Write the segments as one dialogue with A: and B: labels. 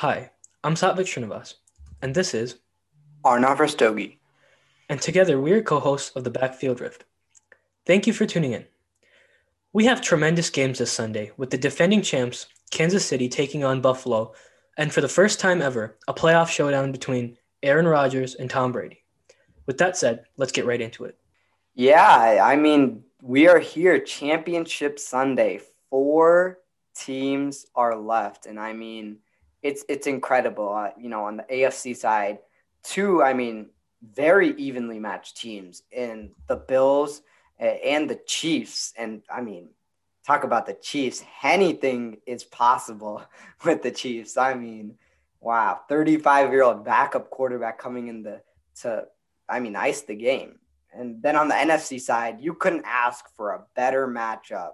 A: Hi, I'm Satvik Srinivas, and this is
B: Arnav Rastogi.
A: And together we are co hosts of the Backfield Rift. Thank you for tuning in. We have tremendous games this Sunday with the defending champs, Kansas City, taking on Buffalo, and for the first time ever, a playoff showdown between Aaron Rodgers and Tom Brady. With that said, let's get right into it.
B: Yeah, I mean, we are here, Championship Sunday. Four teams are left, and I mean, it's it's incredible. Uh, you know, on the AFC side, two, I mean, very evenly matched teams in the Bills and the Chiefs. And I mean, talk about the Chiefs. Anything is possible with the Chiefs. I mean, wow, 35 year old backup quarterback coming in the to, I mean, ice the game. And then on the NFC side, you couldn't ask for a better matchup.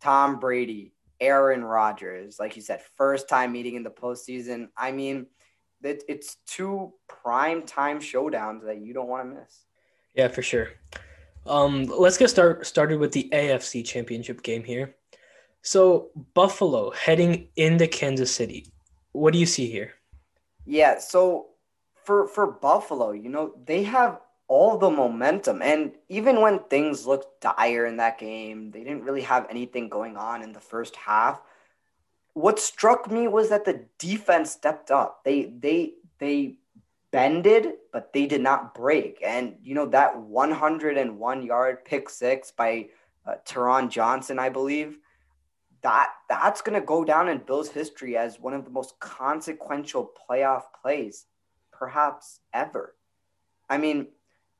B: Tom Brady, Aaron Rodgers, like you said, first time meeting in the postseason. I mean, it, it's two prime time showdowns that you don't want to miss.
A: Yeah, for sure. Um, let's get start started with the AFC Championship game here. So Buffalo heading into Kansas City. What do you see here?
B: Yeah, so for for Buffalo, you know, they have all the momentum and even when things looked dire in that game, they didn't really have anything going on in the first half. What struck me was that the defense stepped up. They they they bended, but they did not break. And you know that 101 yard pick six by uh, Taron Johnson, I believe, that that's going to go down in Bills history as one of the most consequential playoff plays, perhaps ever. I mean,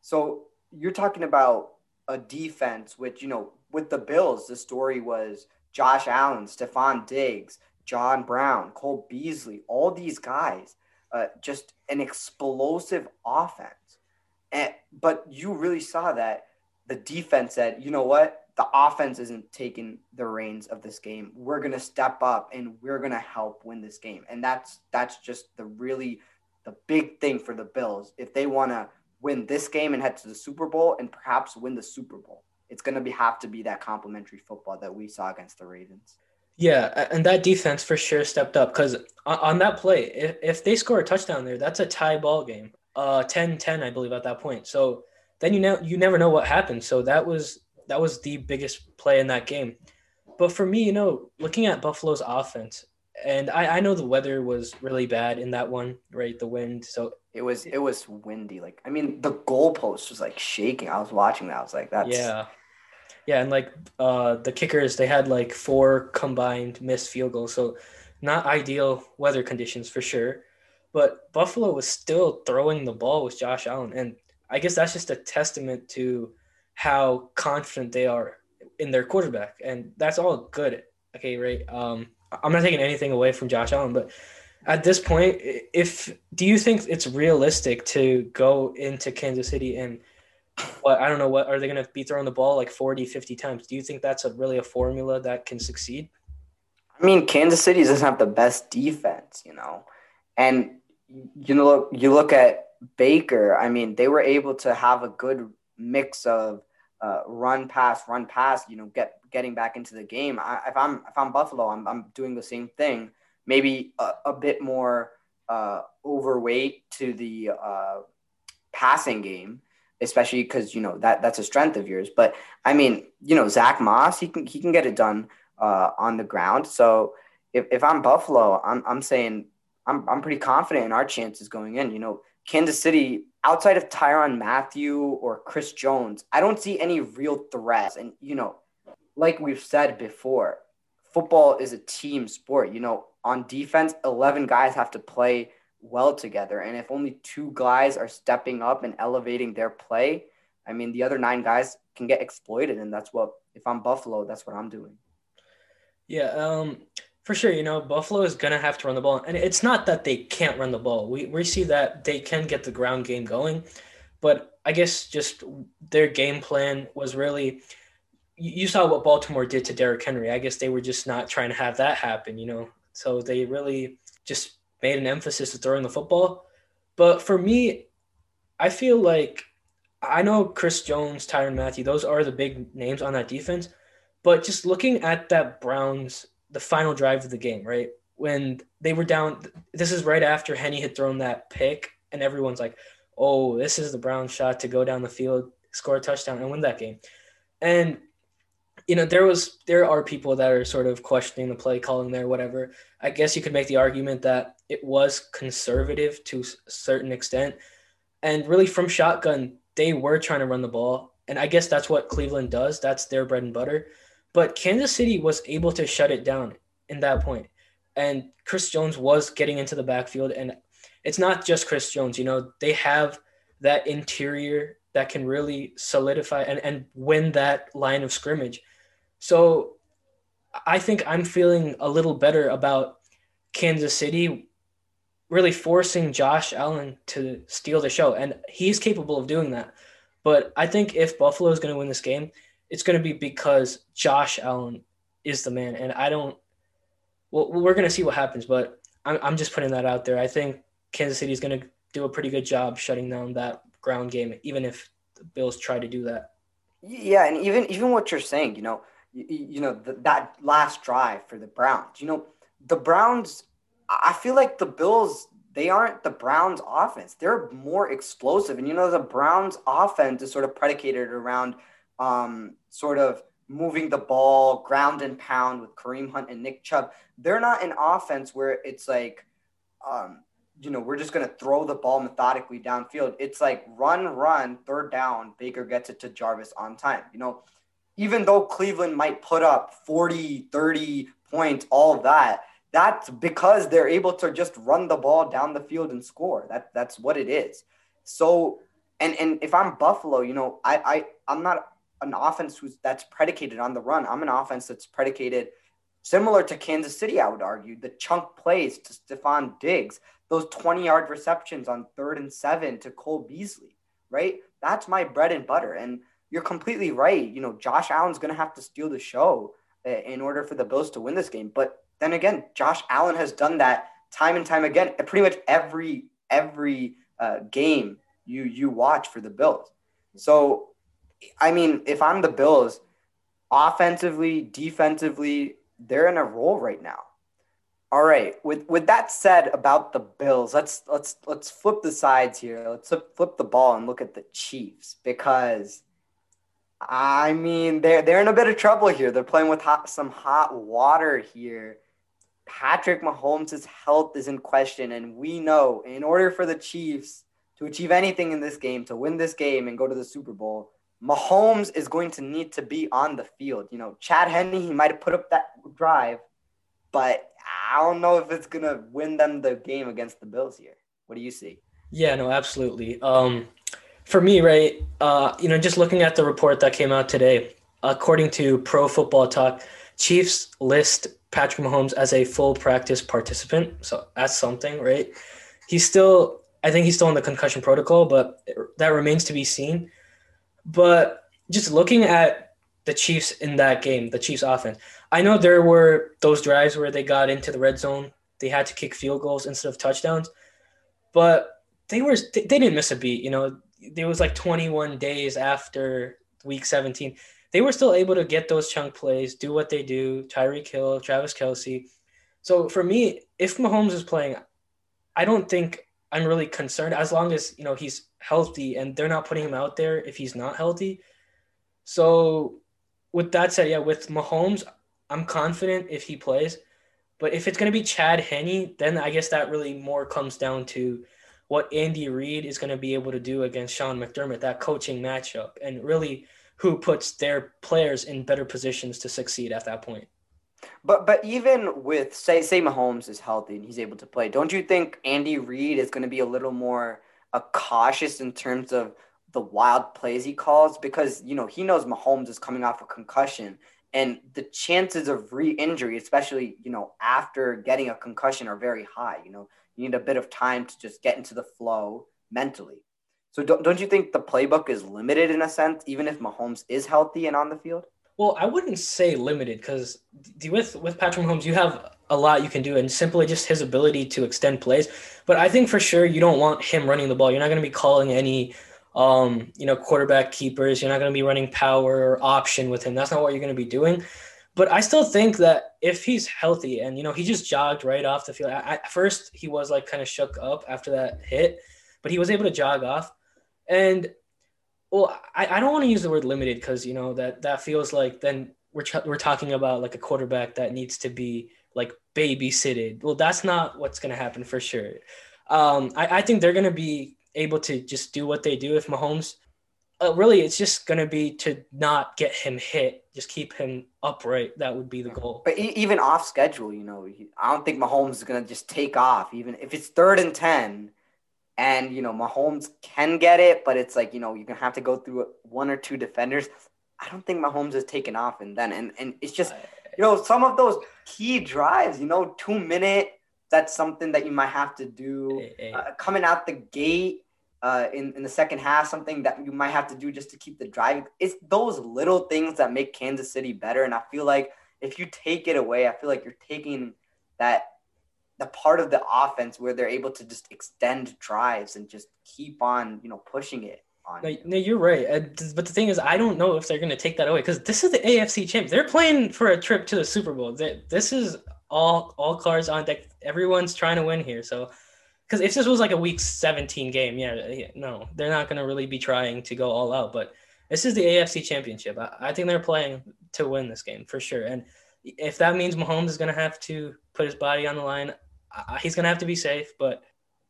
B: so you're talking about a defense which you know with the Bills, the story was Josh Allen, Stefon Diggs, John Brown, Cole Beasley, all these guys uh, just an explosive offense. And but you really saw that the defense said, you know what, the offense isn't taking the reins of this game. We're gonna step up and we're gonna help win this game. And that's that's just the really the big thing for the Bills if they want to win this game and head to the Super Bowl and perhaps win the Super Bowl. It's gonna be have to be that complementary football that we saw against the Ravens.
A: Yeah, and that defense for sure stepped up because on, that play, if, if they score a touchdown there, that's a tie ball game. Uh 10-10, I believe, at that point. So then you know you never know what happens. So that was that was the biggest play in that game. But for me, you know, looking at Buffalo's offense, and I, I know the weather was really bad in that one, right? The wind. So
B: it was it was windy. Like I mean, the goalpost was like shaking. I was watching that. I was like, that's
A: yeah. Yeah, and like uh, the kickers, they had like four combined missed field goals, so not ideal weather conditions for sure. But Buffalo was still throwing the ball with Josh Allen, and I guess that's just a testament to how confident they are in their quarterback, and that's all good. Okay, right? Um, I'm not taking anything away from Josh Allen, but at this point, if do you think it's realistic to go into Kansas City and what I don't know what are they going to be throwing the ball like 40 50 times? Do you think that's a really a formula that can succeed?
B: I mean Kansas City doesn't have the best defense you know? And you know you look at Baker I mean they were able to have a good mix of uh, run pass run pass you know get getting back into the game I, if I'm if I'm Buffalo I'm, I'm doing the same thing maybe a, a bit more uh, overweight to the uh, passing game especially because you know that that's a strength of yours. But I mean, you know, Zach Moss, he can he can get it done uh, on the ground. So if, if I'm Buffalo, I'm I'm saying I'm I'm pretty confident in our chances going in. You know, Kansas City outside of Tyrann Mathieu or Chris Jones, I don't see any real threats. And you know, like we've said before, football is a team sport. You know, on defense, eleven guys have to play well together. And if only two guys are stepping up and elevating their play, I mean, the other nine guys can get exploited. And that's what, if I'm Buffalo, that's what I'm doing.
A: Yeah, um, for sure. You know, Buffalo is going to have to run the ball. And it's not that they can't run the ball. We, we see that they can get the ground game going. But I guess just their game plan was really you saw what Baltimore did to Derrick Henry. I guess they were just not trying to have that happen, you know. So they really just made an emphasis to throwing the football. But for me, I feel like I know Chris Jones, Tyrann Mathieu, those are the big names on that defense. But just looking at that Browns, the final drive of the game, right? when they were down. This is right after Henne had thrown that pick, and everyone's like, "Oh, this is the Brown shot to go down the field, score a touchdown, and win that game." And you know, there was there are people that are sort of questioning the play calling there, whatever. I guess you could make the argument that it was conservative to a certain extent, and really from shotgun they were trying to run the ball, and I guess that's what Cleveland does. That's their bread and butter. But Kansas City was able to shut it down in that point, and Chris Jones was getting into the backfield, and it's not just Chris Jones. You know, they have that interior that can really solidify and, and win that line of scrimmage. So I think I'm feeling a little better about Kansas City really forcing Josh Allen to steal the show. And he's capable of doing that. But I think if Buffalo is going to win this game, it's going to be because Josh Allen is the man. And I don't, well, we're going to see what happens, but I'm, I'm just putting that out there. I think Kansas City is going to do a pretty good job shutting down that ground game, even if the Bills try to do that.
B: Yeah. And even, even what you're saying, you know, you, you know, the, that last drive for the Browns, you know, the Browns, I feel like the Bills, they aren't the Browns offense. They're more explosive. And, you know, the Browns offense is sort of predicated around um, sort of moving the ball, ground and pound with Kareem Hunt and Nick Chubb. They're not an offense where it's like, um, you know, we're just going to throw the ball methodically downfield. It's like run, run, third down. Baker gets it to Jarvis on time. You know, even though Cleveland might put up 40, 30 points, all that, that's because they're able to just run the ball down the field and score. That that's what it is. So and and if I'm Buffalo, you know, I I I'm not an offense who's that's predicated on the run. I'm an offense that's predicated similar to Kansas City, I would argue. The chunk plays to Stefon Diggs, those 20 yard receptions on third and seven to Cole Beasley, right? That's my bread and butter. And you're completely right. You know, Josh Allen's going to have to steal the show uh, in order for the Bills to win this game. But then again, Josh Allen has done that time and time again. Pretty much every every uh, game you you watch for the Bills. So, I mean, if I'm the Bills, offensively, defensively, they're in a roll right now. All right. With with that said about the Bills, let's let's let's flip the sides here. Let's flip the ball and look at the Chiefs because I mean, they're they're in a bit of trouble here. They're playing with hot, some hot water here. Patrick Mahomes' health is in question, and we know in order for the Chiefs to achieve anything in this game, to win this game and go to the Super Bowl, Mahomes is going to need to be on the field. You know, Chad Henne, he might have put up that drive, but I don't know if it's gonna win them the game against the Bills here. What do you see?
A: Yeah, no, absolutely. Um, for me, right, uh, you know, just looking at the report that came out today, according to Pro Football Talk, Chiefs list Patrick Mahomes as a full practice participant. So that's something, right? He's still, I think he's still in the concussion protocol, but that remains to be seen. But just looking at the Chiefs in that game, the Chiefs offense, I know there were those drives where they got into the red zone, they had to kick field goals instead of touchdowns, but they were they didn't miss a beat. You know, it was like 21 days after week 17. They were still able to get those chunk plays, do what they do. Tyreek Hill, Travis Kelce. So for me, if Mahomes is playing, I don't think I'm really concerned as long as you know he's healthy and they're not putting him out there if he's not healthy. So with that said, yeah, with Mahomes, I'm confident if he plays. But if it's going to be Chad Henne, then I guess that really more comes down to what Andy Reid is going to be able to do against Sean McDermott, that coaching matchup, and really who puts their players in better positions to succeed at that point.
B: But but even with say say Mahomes is healthy and he's able to play, don't you think Andy Reid is going to be a little more uh, cautious in terms of the wild plays he calls because you know he knows Mahomes is coming off a concussion and the chances of re-injury, especially you know after getting a concussion, are very high. You know you need a bit of time to just get into the flow mentally. So don't, don't you think the playbook is limited in a sense, even if Mahomes is healthy and on the field?
A: Well, I wouldn't say limited because with with Patrick Mahomes, you have a lot you can do, and simply just his ability to extend plays. But I think for sure you don't want him running the ball. You're not going to be calling any, um, you know, quarterback keepers. You're not going to be running power or option with him. That's not what you're going to be doing. But I still think that if he's healthy and you know he just jogged right off the field. At first he was like kind of shook up after that hit, but he was able to jog off. And well, I, I don't want to use the word limited because you know that that feels like then we're we're talking about like a quarterback that needs to be like babysitted. Well, that's not what's going to happen for sure. Um, I, I think they're going to be able to just do what they do if Mahomes. Uh, really, it's just going to be to not get him hit, just keep him upright. That would be the goal.
B: But even off schedule, you know, I don't think Mahomes is going to just take off. Even if it's third and ten, and you know Mahomes can get it, but it's like you know you're gonna have to go through one or two defenders. I don't think Mahomes is taken off, and then and and it's just you know some of those key drives, you know, two minute. That's something that you might have to do hey, hey. Uh, coming out the gate. Uh, in, in the second half, something that you might have to do just to keep the drive. It's those little things that make Kansas City better. And I feel like if you take it away, I feel like you're taking that the part of the offense where they're able to just extend drives and just keep on, you know, pushing it. On.
A: No, no, you're right. But the thing is, I don't know if they're going to take that away because this is the AFC champ. They're playing for a trip to the Super Bowl. This is all all cards on deck. Everyone's trying to win here. So, because if this was like a Week 17 game, yeah, no, they're not going to really be trying to go all out. But this is the AFC Championship. I, I think they're playing to win this game for sure. And if that means Mahomes is going to have to put his body on the line, he's gonna have to be safe, but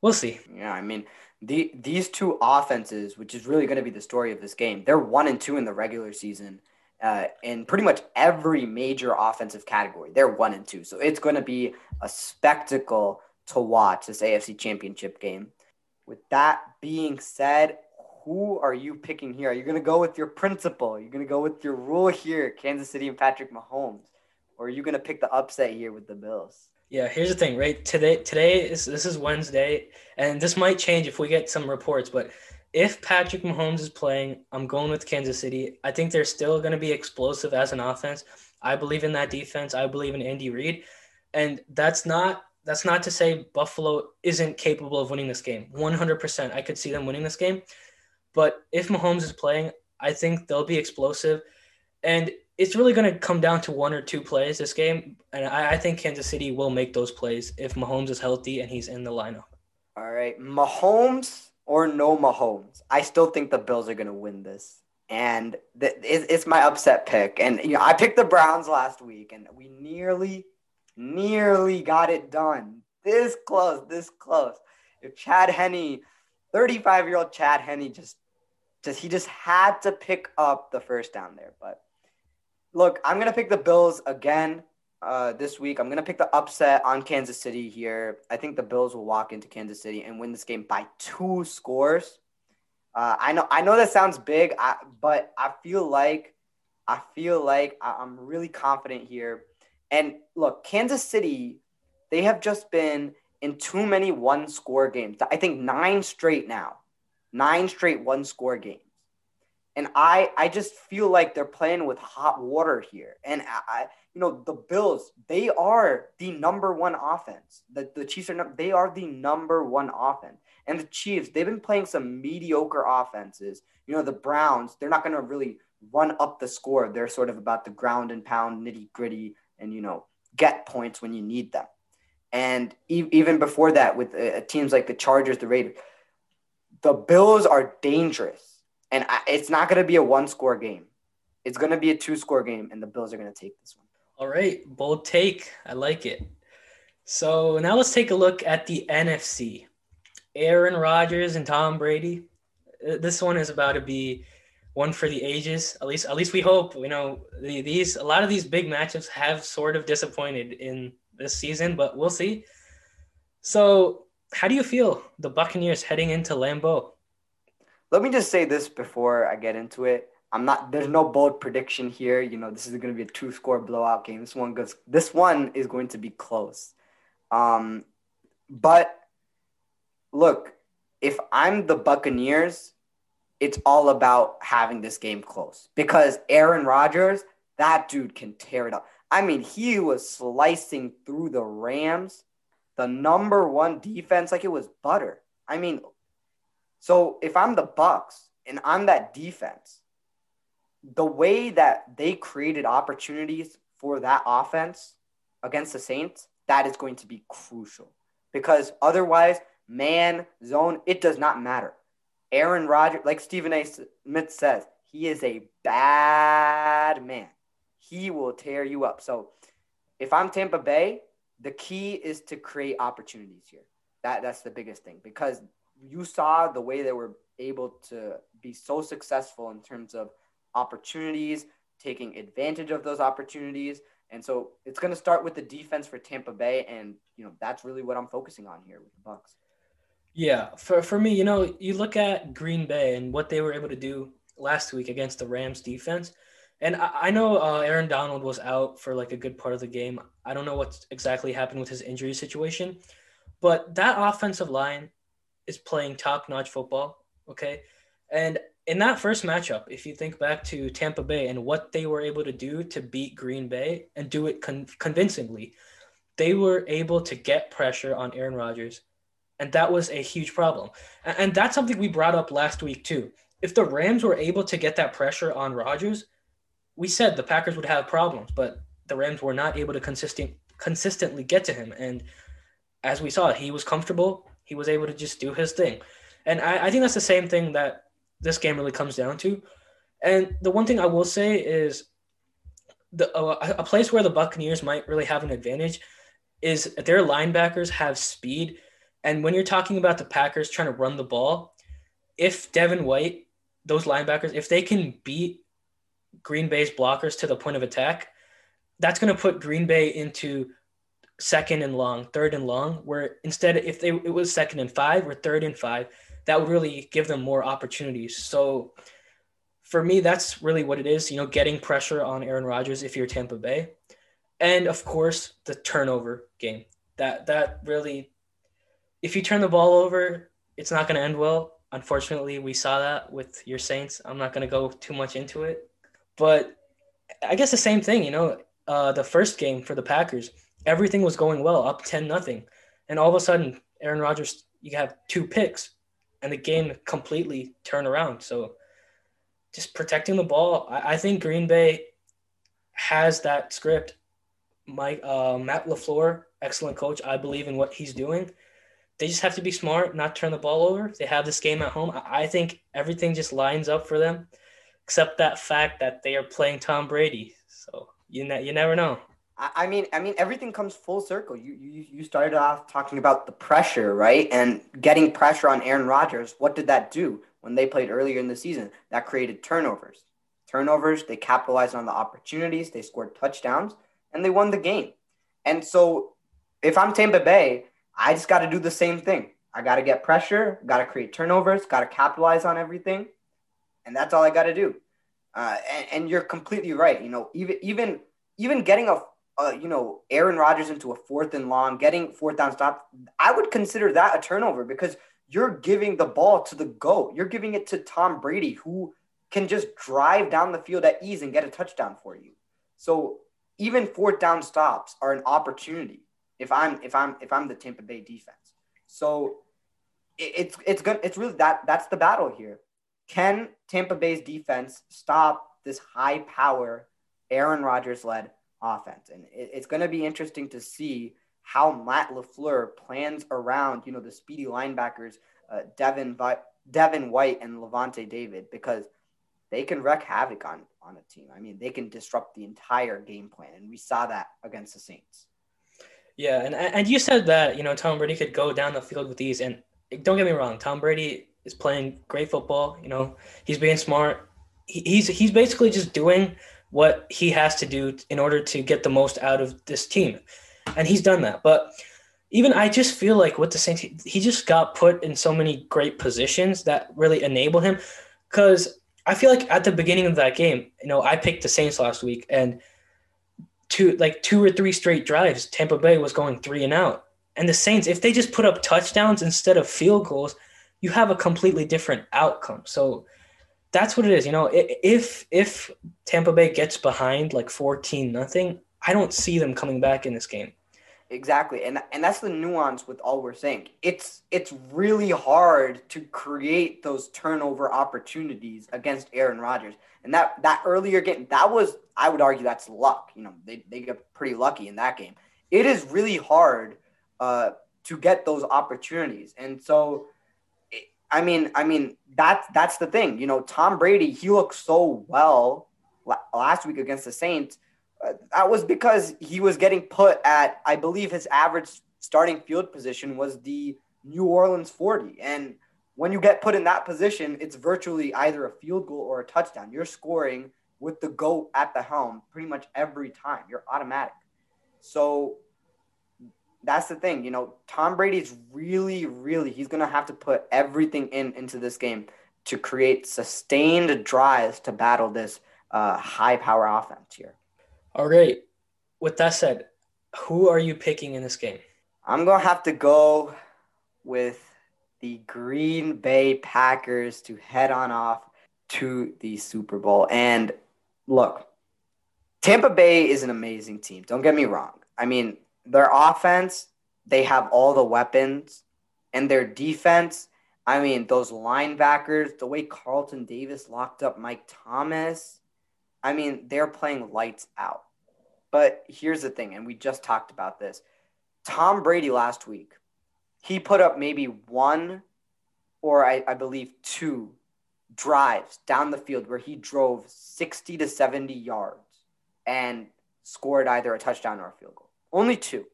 A: we'll see.
B: Yeah, I mean, the these two offenses, which is really going to be the story of this game, they're one and two in the regular season. Uh, in pretty much every major offensive category, they're one and two. So it's going to be a spectacle to watch this AFC Championship game. With that being said, who are you picking here? Are you going to go with your principal? Are you going to go with your rule here, Kansas City and Patrick Mahomes? Or are you going to pick the upset here with the Bills?
A: Yeah, here's the thing, right? Today today is this is Wednesday, and this might change if we get some reports, but if Patrick Mahomes is playing, I'm going with Kansas City. I think they're still going to be explosive as an offense. I believe in that defense. I believe in Andy Reid. And that's not that's not to say Buffalo isn't capable of winning this game. 100%. I could see them winning this game. But if Mahomes is playing, I think they'll be explosive. And it's really going to come down to one or two plays this game, and I, I, think Kansas City will make those plays if Mahomes is healthy and he's in the lineup.
B: All right, Mahomes or no Mahomes, I still think the Bills are going to win this, and it's my upset pick. And you know, I picked the Browns last week, and we nearly, nearly got it done. This close, this close. If Chad Henne, thirty-five-year-old Chad Henne, just, just he just had to pick up the first down there, but Look, I'm gonna pick the Bills again uh, this week. I'm gonna pick the upset on Kansas City here. I think the Bills will walk into Kansas City and win this game by two scores. Uh, I know, I know that sounds big, I, but I feel like, I feel like I'm really confident here. And look, Kansas City, they have just been in too many one-score games. I think nine straight now, nine straight one-score games and I I just feel like they're playing with hot water here. And I, you know, the Bills they are the number one offense. The the Chiefs are they are the number one offense, and the Chiefs they've been playing some mediocre offenses. You know, the Browns they're not going to really run up the score. They're sort of about the ground and pound, nitty gritty, and you know, get points when you need them. And e- even before that, with uh, teams like the Chargers, the Raiders, the Bills are dangerous and I, it's not going to be a one score game. It's going to be a two score game, and the Bills are going to take this one.
A: All right, bold take. I like it. So now let's take a look at the NFC. Aaron Rodgers and Tom Brady. Uh, this one is about to be one for the ages. At least, at least we hope. You know, these a lot of these big matchups have sort of disappointed in this season, but we'll see. So, how do you feel the Buccaneers heading into Lambeau?
B: let me just say this before I get into it. I'm not. There's no bold prediction here. You know, this is going to be a two score blowout game. This one goes. This one is going to be close. Um, but look, if I'm the Buccaneers, it's all about having this game close because Aaron Rodgers, that dude can tear it up. I mean, he was slicing through the Rams, the number one defense, like it was butter. I mean, so if I'm the Bucs and I'm that defense, the way that they created opportunities for that offense against the Saints, that is going to be crucial because otherwise, man, zone, it does not matter. Aaron Rodgers, like Stephen A. Smith says, he is a bad man. He will tear you up. So if I'm Tampa Bay, the key is to create opportunities here. That that's the biggest thing because you saw the way they were able to be so successful in terms of opportunities, taking advantage of those opportunities. And so it's going to start with the defense for Tampa Bay and you know that's really what I'm focusing on here with the Bucs.
A: Yeah, for for me, you know, you look at Green Bay and what they were able to do last week against the Rams defense. And I, I know uh, Aaron Donald was out for like a good part of the game. I don't know what exactly happened with his injury situation, but that offensive line is playing top notch football. Okay. And in that first matchup, if you think back to Tampa Bay and what they were able to do to beat Green Bay and do it con- convincingly, they were able to get pressure on Aaron Rodgers. And that was a huge problem. And, that's something we brought up last week, too. If the Rams were able to get that pressure on Rodgers, we said the Packers would have problems, but the Rams were not able to consistent, consistently get to him. And as we saw, he was comfortable. He was able to just do his thing. And I, I think that's the same thing that this game really comes down to. And the one thing I will say is the uh, a place where the Buccaneers might really have an advantage is their linebackers have speed. And when you're talking about the Packers trying to run the ball, if Devin White, those linebackers, if they can beat Green Bay's blockers to the point of attack, that's going to put Green Bay into second and long, third and long, where instead if they it was second and five or third and five, that would really give them more opportunities. So for me, that's really what it is, you know, getting pressure on Aaron Rodgers if you're Tampa Bay. And of course, the turnover game. That that really if you turn the ball over, it's not going to end well. Unfortunately, we saw that with your Saints. I'm not going to go too much into it. But I guess the same thing, you know, uh, the first game for the Packers, everything was going well, up 10 nothing. And all of a sudden, Aaron Rodgers, you have two picks and the game completely turned around. So just protecting the ball, I, I think Green Bay has that script. Mike, uh, Matt LaFleur, excellent coach. I believe in what he's doing. They just have to be smart, not turn the ball over. They have this game at home. I, think everything just lines up for them, except that fact that they are playing Tom Brady. So you ne- you never know.
B: I mean, I mean, everything comes full circle. You, you you started off talking about the pressure, right, and getting pressure on Aaron Rodgers. What did that do when they played earlier in the season? That created turnovers. Turnovers. They capitalized on the opportunities. They scored touchdowns, and they won the game. And so, if I'm Tampa Bay, I just got to do the same thing. I got to get pressure. Got to create turnovers. Got to capitalize on everything, and that's all I got to do. Uh, and, and you're completely right. You know, even even even getting a uh, you know, Aaron Rodgers into a fourth and long, getting fourth down stop, I would consider that a turnover because you're giving the ball to the GOAT. You're giving it to Tom Brady, who can just drive down the field at ease and get a touchdown for you. So even fourth down stops are an opportunity if I'm if I'm if I'm the Tampa Bay defense. So it, it's it's good. It's really that that's the battle here. Can Tampa Bay's defense stop this high power Aaron Rodgers led offense. And it, it's going to be interesting to see how Matt LaFleur plans around, you know, the speedy linebackers, uh, Devin, Devin White and Lavonte David, because they can wreak havoc on, on a team. I mean, they can disrupt the entire game plan. And we saw that against the Saints.
A: Yeah. And, and you said that, you know, Tom Brady could go down the field with these. And don't get me wrong, Tom Brady is playing great football. You know, he's being smart. He, he's, he's basically just doing – what he has to do in order to get the most out of this team. And he's done that. But even I just feel like with the Saints, he just got put in so many great positions that really enable him. Because I feel like at the beginning of that game, you know, I picked the Saints last week and two like two or three straight drives, Tampa Bay was going three and out. And the Saints, if they just put up touchdowns instead of field goals, you have a completely different outcome. So that's what it is. You know, if if Tampa Bay gets behind like 14 nothing, I don't see them coming back in this game.
B: Exactly. And and that's the nuance with all we're saying. It's it's really hard to create those turnover opportunities against Aaron Rodgers. And that that earlier game, that was I would argue that's luck. You know, they they get pretty lucky in that game. It is really hard uh, to get those opportunities. And so I mean, I mean that's that's the thing. You know, Tom Brady, he looked so well last week against the Saints that was because he was getting put at, I believe his average starting field position was the New Orleans 40. And when you get put in that position, it's virtually either a field goal or a touchdown. You're scoring with the GOAT at the helm pretty much every time. You're automatic. So that's the thing. You know, Tom Brady's really, really, he's going to have to put everything in into this game to create sustained drives to battle this uh, high power offense here.
A: All right. With that said, who are you picking in this game?
B: I'm going to have to go with the Green Bay Packers to head on off to the Super Bowl. And look, Tampa Bay is an amazing team. Don't get me wrong. I mean, their offense, they have all the weapons, and their defense, I mean, those linebackers, the way Carlton Davis locked up Mike Thomas, I mean, they're playing lights out. But here's the thing, and we just talked about this. Tom Brady last week, he put up maybe one or I, I believe two drives down the field where he drove 60 to 70 yards and scored either a touchdown or a field goal. Only two.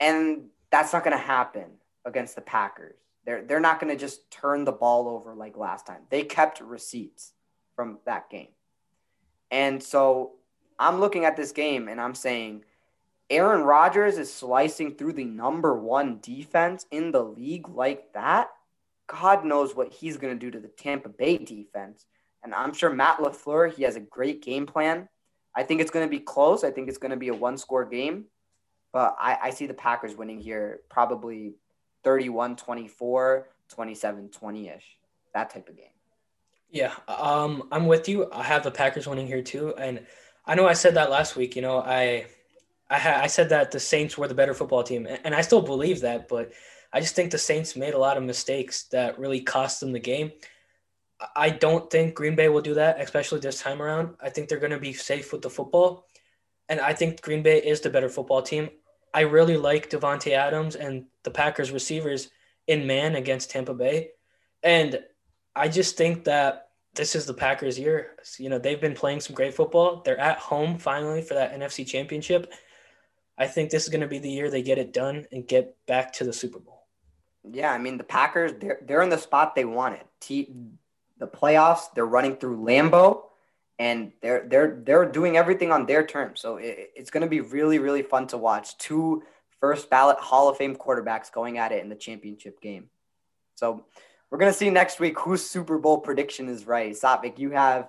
B: And that's not going to happen against the Packers. They're, they're not going to just turn the ball over like last time. They kept receipts from that game. And so I'm looking at this game and I'm saying Aaron Rodgers is slicing through the number one defense in the league like that. God knows what he's going to do to the Tampa Bay defense. And I'm sure Matt LaFleur, he has a great game plan. I think it's going to be close. I think it's going to be a one score game. But I, I see the Packers winning here probably 31 24, 27 20 ish, that type of game.
A: Yeah, um, I'm with you. I have the Packers winning here too. And I know I said that last week. You know, I I, ha- I said that the Saints were the better football team, and I still believe that. But I just think the Saints made a lot of mistakes that really cost them the game. I don't think Green Bay will do that, especially this time around. I think they're going to be safe with the football, and I think Green Bay is the better football team. I really like Davante Adams and the Packers receivers in man against Tampa Bay, and I just think that this is the Packers' year. You know, they've been playing some great football. They're at home finally for that NFC championship. I think this is going to be the year they get it done and get back to the Super Bowl.
B: Yeah, I mean the Packers they're they're in the spot they wanted. T- the playoffs, they're running through Lambeau and they're they're they're doing everything on their terms. So it, it's going to be really really fun to watch two first ballot Hall of Fame quarterbacks going at it in the championship game. So we're gonna see next week whose Super Bowl prediction is right. Satvik, you have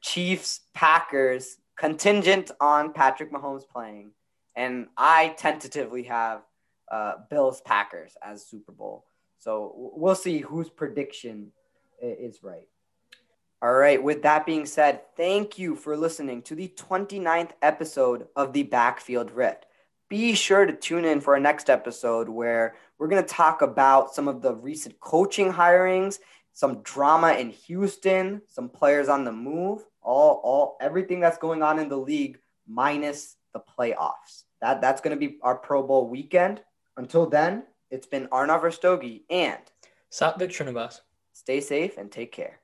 B: Chiefs, Packers, contingent on Patrick Mahomes playing, and I tentatively have uh, Bills, Packers as Super Bowl. So we'll see whose prediction is right. All right, with that being said, thank you for listening to the 29th episode of the Backfield Rift be sure to tune in for our next episode where we're going to talk about some of the recent coaching hirings, some drama in Houston, some players on the move, all, all everything that's going on in the league minus the playoffs. That that's going to be our Pro Bowl weekend. Until then, it's been Arnav Rastogi and
A: Satvik Srinivas.
B: Stay safe and take care.